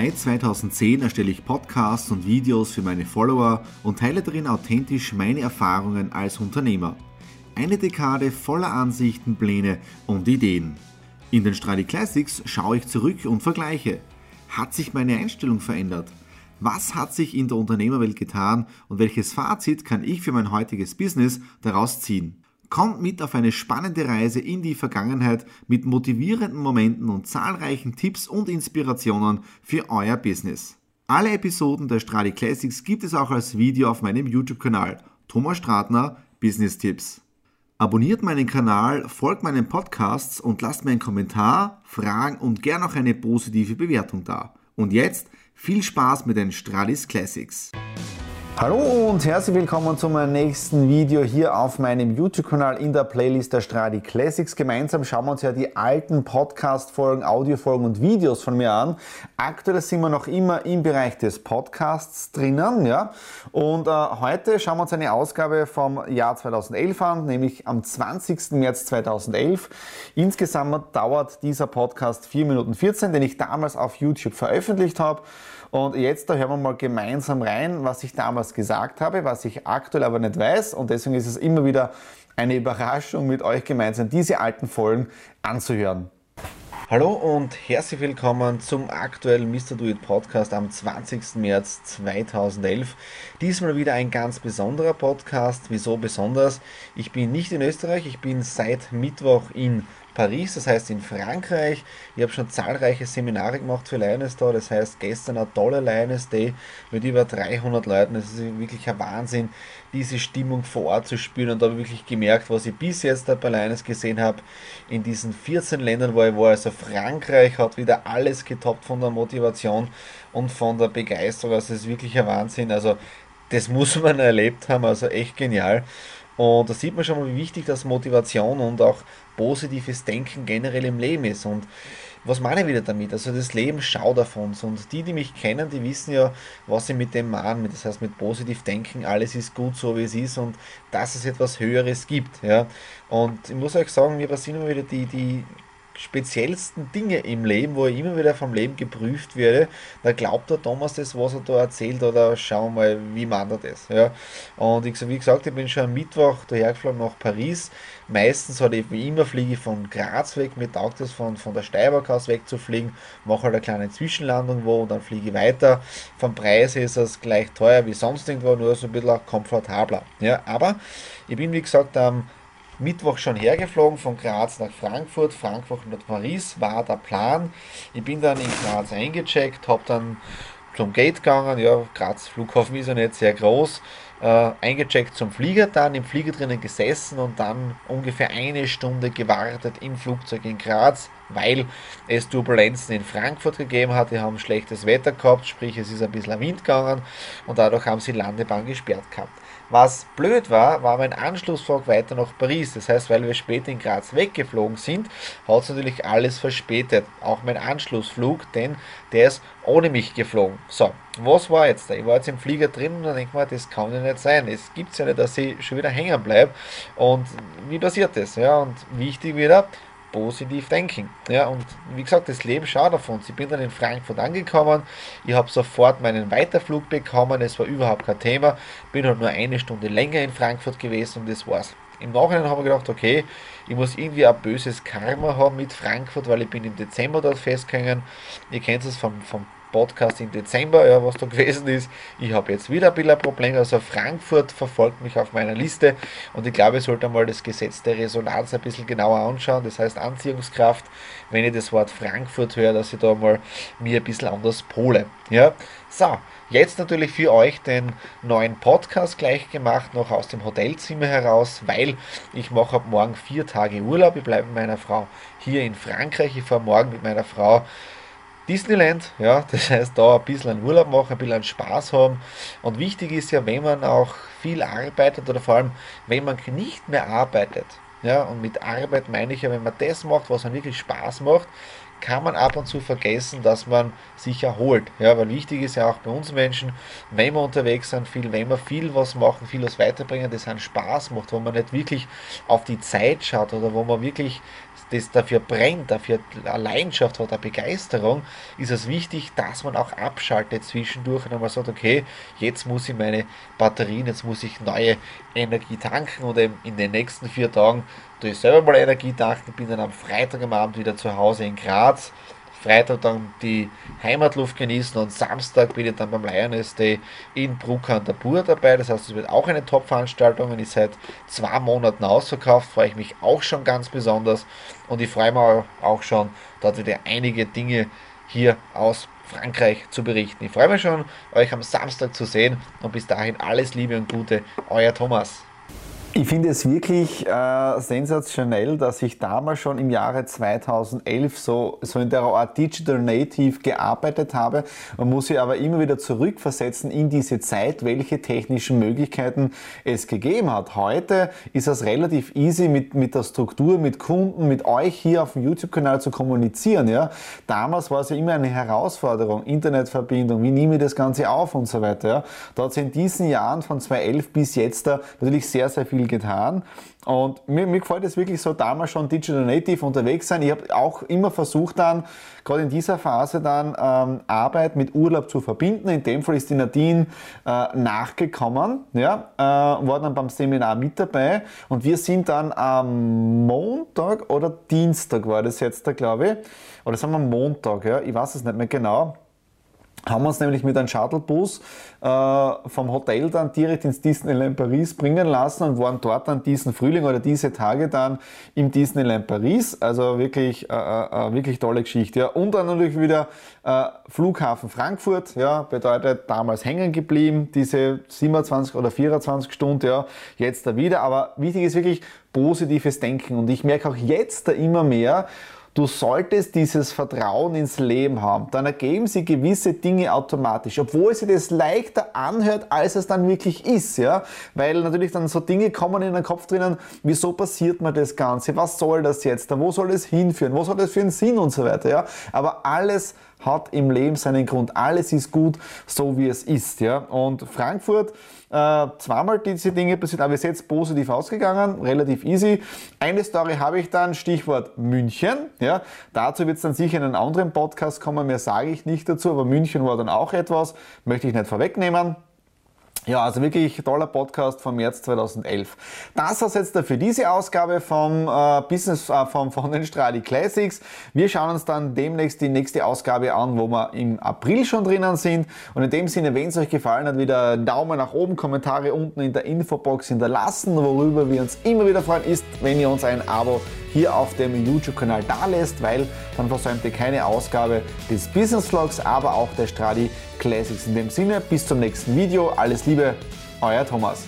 Seit 2010 erstelle ich Podcasts und Videos für meine Follower und teile darin authentisch meine Erfahrungen als Unternehmer. Eine Dekade voller Ansichten, Pläne und Ideen. In den Stradi Classics schaue ich zurück und vergleiche. Hat sich meine Einstellung verändert? Was hat sich in der Unternehmerwelt getan und welches Fazit kann ich für mein heutiges Business daraus ziehen? Kommt mit auf eine spannende Reise in die Vergangenheit mit motivierenden Momenten und zahlreichen Tipps und Inspirationen für euer Business. Alle Episoden der Stradi Classics gibt es auch als Video auf meinem YouTube-Kanal Thomas Stratner Business Tipps. Abonniert meinen Kanal, folgt meinen Podcasts und lasst mir einen Kommentar, Fragen und gern auch eine positive Bewertung da. Und jetzt viel Spaß mit den Stradis Classics. Hallo und herzlich willkommen zu meinem nächsten Video hier auf meinem YouTube-Kanal in der Playlist der Stradi Classics. Gemeinsam schauen wir uns ja die alten Podcast-Folgen, Audio-Folgen und Videos von mir an. Aktuell sind wir noch immer im Bereich des Podcasts drinnen, ja. Und äh, heute schauen wir uns eine Ausgabe vom Jahr 2011 an, nämlich am 20. März 2011. Insgesamt dauert dieser Podcast 4 Minuten 14, den ich damals auf YouTube veröffentlicht habe. Und jetzt da hören wir mal gemeinsam rein, was ich damals gesagt habe, was ich aktuell aber nicht weiß. Und deswegen ist es immer wieder eine Überraschung, mit euch gemeinsam diese alten Folgen anzuhören. Hallo und herzlich willkommen zum aktuellen Mr. Do It Podcast am 20. März 2011. Diesmal wieder ein ganz besonderer Podcast. Wieso besonders? Ich bin nicht in Österreich, ich bin seit Mittwoch in Paris, das heißt in Frankreich. Ich habe schon zahlreiche Seminare gemacht für Lioness da, das heißt gestern ein toller Lioness Day mit über 300 Leuten. Das ist wirklich ein Wahnsinn, diese Stimmung vor Ort zu spüren und da habe ich wirklich gemerkt, was ich bis jetzt bei Lioness gesehen habe, in diesen 14 Ländern, wo ich war. Also Frankreich hat wieder alles getoppt von der Motivation und von der Begeisterung. Also es ist wirklich ein Wahnsinn. Also das muss man erlebt haben, also echt genial. Und da sieht man schon mal, wie wichtig das Motivation und auch positives Denken generell im Leben ist. Und was meine ich wieder damit? Also das Leben schaut auf uns und die, die mich kennen, die wissen ja, was ich mit dem meine. Das heißt mit positiv denken, alles ist gut so wie es ist und dass es etwas Höheres gibt. Ja. Und ich muss euch sagen, mir passieren immer wieder die, die speziellsten Dinge im Leben, wo ich immer wieder vom Leben geprüft werde, da glaubt der Thomas das, was er da erzählt, oder schauen wir mal, wie man das. Ja. Und ich, wie gesagt, ich bin schon am Mittwoch dahergeflogen nach Paris. Meistens hatte ich wie immer fliege ich von Graz weg, mir taugt es von, von der Steiermark aus wegzufliegen, mache halt eine kleine Zwischenlandung wo und dann fliege ich weiter. Vom Preis ist es gleich teuer wie sonst irgendwo, nur so ein bisschen komfortabler. Ja, aber ich bin wie gesagt am Mittwoch schon hergeflogen von Graz nach Frankfurt, Frankfurt nach Paris war der Plan. Ich bin dann in Graz eingecheckt, habe dann zum Gate gegangen, ja, Graz Flughafen ist ja nicht sehr groß, äh, eingecheckt zum Flieger, dann im Flieger drinnen gesessen und dann ungefähr eine Stunde gewartet im Flugzeug in Graz, weil es Turbulenzen in Frankfurt gegeben hat. Die haben schlechtes Wetter gehabt, sprich es ist ein bisschen Wind gegangen und dadurch haben sie Landebahn gesperrt gehabt. Was blöd war, war mein Anschlussflug weiter nach Paris. Das heißt, weil wir später in Graz weggeflogen sind, hat es natürlich alles verspätet. Auch mein Anschlussflug, denn der ist ohne mich geflogen. So, was war jetzt da? Ich war jetzt im Flieger drin und dann denke ich mir, das kann ja nicht sein. Es gibt ja nicht, dass ich schon wieder hängen bleibe. Und wie passiert das? Ja, und wichtig wieder, positiv denken. Ja, und wie gesagt, das Leben schaut auf uns. Ich bin dann in Frankfurt angekommen, ich habe sofort meinen Weiterflug bekommen, es war überhaupt kein Thema, bin halt nur eine Stunde länger in Frankfurt gewesen und das war's. Im Nachhinein habe ich gedacht, okay, ich muss irgendwie ein böses Karma haben mit Frankfurt, weil ich bin im Dezember dort festgegangen. Ihr kennt es vom, vom Podcast im Dezember, ja, was da gewesen ist. Ich habe jetzt wieder ein bisschen ein Problem. Also Frankfurt verfolgt mich auf meiner Liste und ich glaube, ich sollte mal das Gesetz der Resonanz ein bisschen genauer anschauen. Das heißt Anziehungskraft, wenn ich das Wort Frankfurt höre, dass ich da mal mir ein bisschen anders pole. Ja, so. Jetzt natürlich für euch den neuen Podcast gleich gemacht, noch aus dem Hotelzimmer heraus, weil ich mache ab morgen vier Tage Urlaub. Ich bleibe mit meiner Frau hier in Frankreich. Ich fahre morgen mit meiner Frau Disneyland, ja, das heißt da ein bisschen einen Urlaub machen, ein bisschen Spaß haben. Und wichtig ist ja, wenn man auch viel arbeitet oder vor allem, wenn man nicht mehr arbeitet, ja, und mit Arbeit meine ich ja, wenn man das macht, was man wirklich Spaß macht, kann man ab und zu vergessen, dass man sich erholt. Ja, weil wichtig ist ja auch bei uns Menschen, wenn wir unterwegs sind, viel, wenn wir viel was machen, viel was weiterbringen, das einen Spaß macht, wo man nicht wirklich auf die Zeit schaut oder wo man wirklich das dafür brennt, dafür Leidenschaft hat, eine Begeisterung, ist es wichtig, dass man auch abschaltet zwischendurch und einmal sagt, okay, jetzt muss ich meine Batterien, jetzt muss ich neue Energie tanken und in den nächsten vier Tagen tue ich selber mal Energie tanken, bin dann am Freitag am Abend wieder zu Hause in Graz Freitag dann die Heimatluft genießen und Samstag bin ich dann beim Lioness Day in Bruck an der Bur dabei. Das heißt, es wird auch eine Top-Veranstaltung und ist seit zwei Monaten ausverkauft. Freue ich mich auch schon ganz besonders und ich freue mich auch schon, dort wieder einige Dinge hier aus Frankreich zu berichten. Ich freue mich schon, euch am Samstag zu sehen und bis dahin alles Liebe und Gute, euer Thomas. Ich finde es wirklich äh, sensationell, dass ich damals schon im Jahre 2011 so, so in der Art Digital Native gearbeitet habe. Man muss sich aber immer wieder zurückversetzen in diese Zeit, welche technischen Möglichkeiten es gegeben hat. Heute ist es relativ easy mit, mit der Struktur, mit Kunden, mit euch hier auf dem YouTube-Kanal zu kommunizieren. Ja? Damals war es ja immer eine Herausforderung, Internetverbindung, wie nehme ich das Ganze auf und so weiter. Ja? Da hat es in diesen Jahren von 2011 bis jetzt da natürlich sehr, sehr viel viel getan. Und mir, mir gefällt es wirklich so, damals schon Digital Native unterwegs sein. Ich habe auch immer versucht dann, gerade in dieser Phase dann ähm, Arbeit mit Urlaub zu verbinden. In dem Fall ist die Nadine äh, nachgekommen, ja, äh, war dann beim Seminar mit dabei. Und wir sind dann am Montag oder Dienstag war das jetzt da, glaube ich. Oder sagen wir Montag, ja, ich weiß es nicht mehr genau haben uns nämlich mit einem Shuttlebus äh, vom Hotel dann direkt ins Disneyland Paris bringen lassen und waren dort dann diesen Frühling oder diese Tage dann im Disneyland Paris. Also wirklich, äh, äh, äh wirklich tolle Geschichte. Ja. Und dann natürlich wieder äh, Flughafen Frankfurt, ja, bedeutet damals hängen geblieben, diese 27 oder 24 Stunden, ja, jetzt da wieder. Aber wichtig ist wirklich positives Denken und ich merke auch jetzt da immer mehr, Du solltest dieses Vertrauen ins Leben haben. Dann ergeben sie gewisse Dinge automatisch, obwohl sie das leichter anhört, als es dann wirklich ist. Ja? Weil natürlich dann so Dinge kommen in den Kopf drinnen, wieso passiert mir das Ganze? Was soll das jetzt? Wo soll es hinführen? Wo soll das für einen Sinn und so weiter? Ja? Aber alles hat im Leben seinen Grund. Alles ist gut, so wie es ist. Ja? Und Frankfurt, äh, zweimal diese Dinge passiert, aber ist jetzt positiv ausgegangen, relativ easy. Eine Story habe ich dann, Stichwort München. Ja? Dazu wird es dann sicher in einen anderen Podcast kommen, mehr sage ich nicht dazu, aber München war dann auch etwas, möchte ich nicht vorwegnehmen. Ja, also wirklich toller Podcast vom März 2011. Das war's jetzt für diese Ausgabe vom äh, Business äh, vom, von den Stradi Classics. Wir schauen uns dann demnächst die nächste Ausgabe an, wo wir im April schon drinnen sind. Und in dem Sinne, wenn es euch gefallen hat, wieder Daumen nach oben, Kommentare unten in der Infobox hinterlassen. Worüber wir uns immer wieder freuen, ist, wenn ihr uns ein Abo hier auf dem YouTube-Kanal da lässt, weil dann versäumt ihr keine Ausgabe des Business Vlogs, aber auch der Stradi Classics. In dem Sinne, bis zum nächsten Video. Alles Liebe, euer Thomas.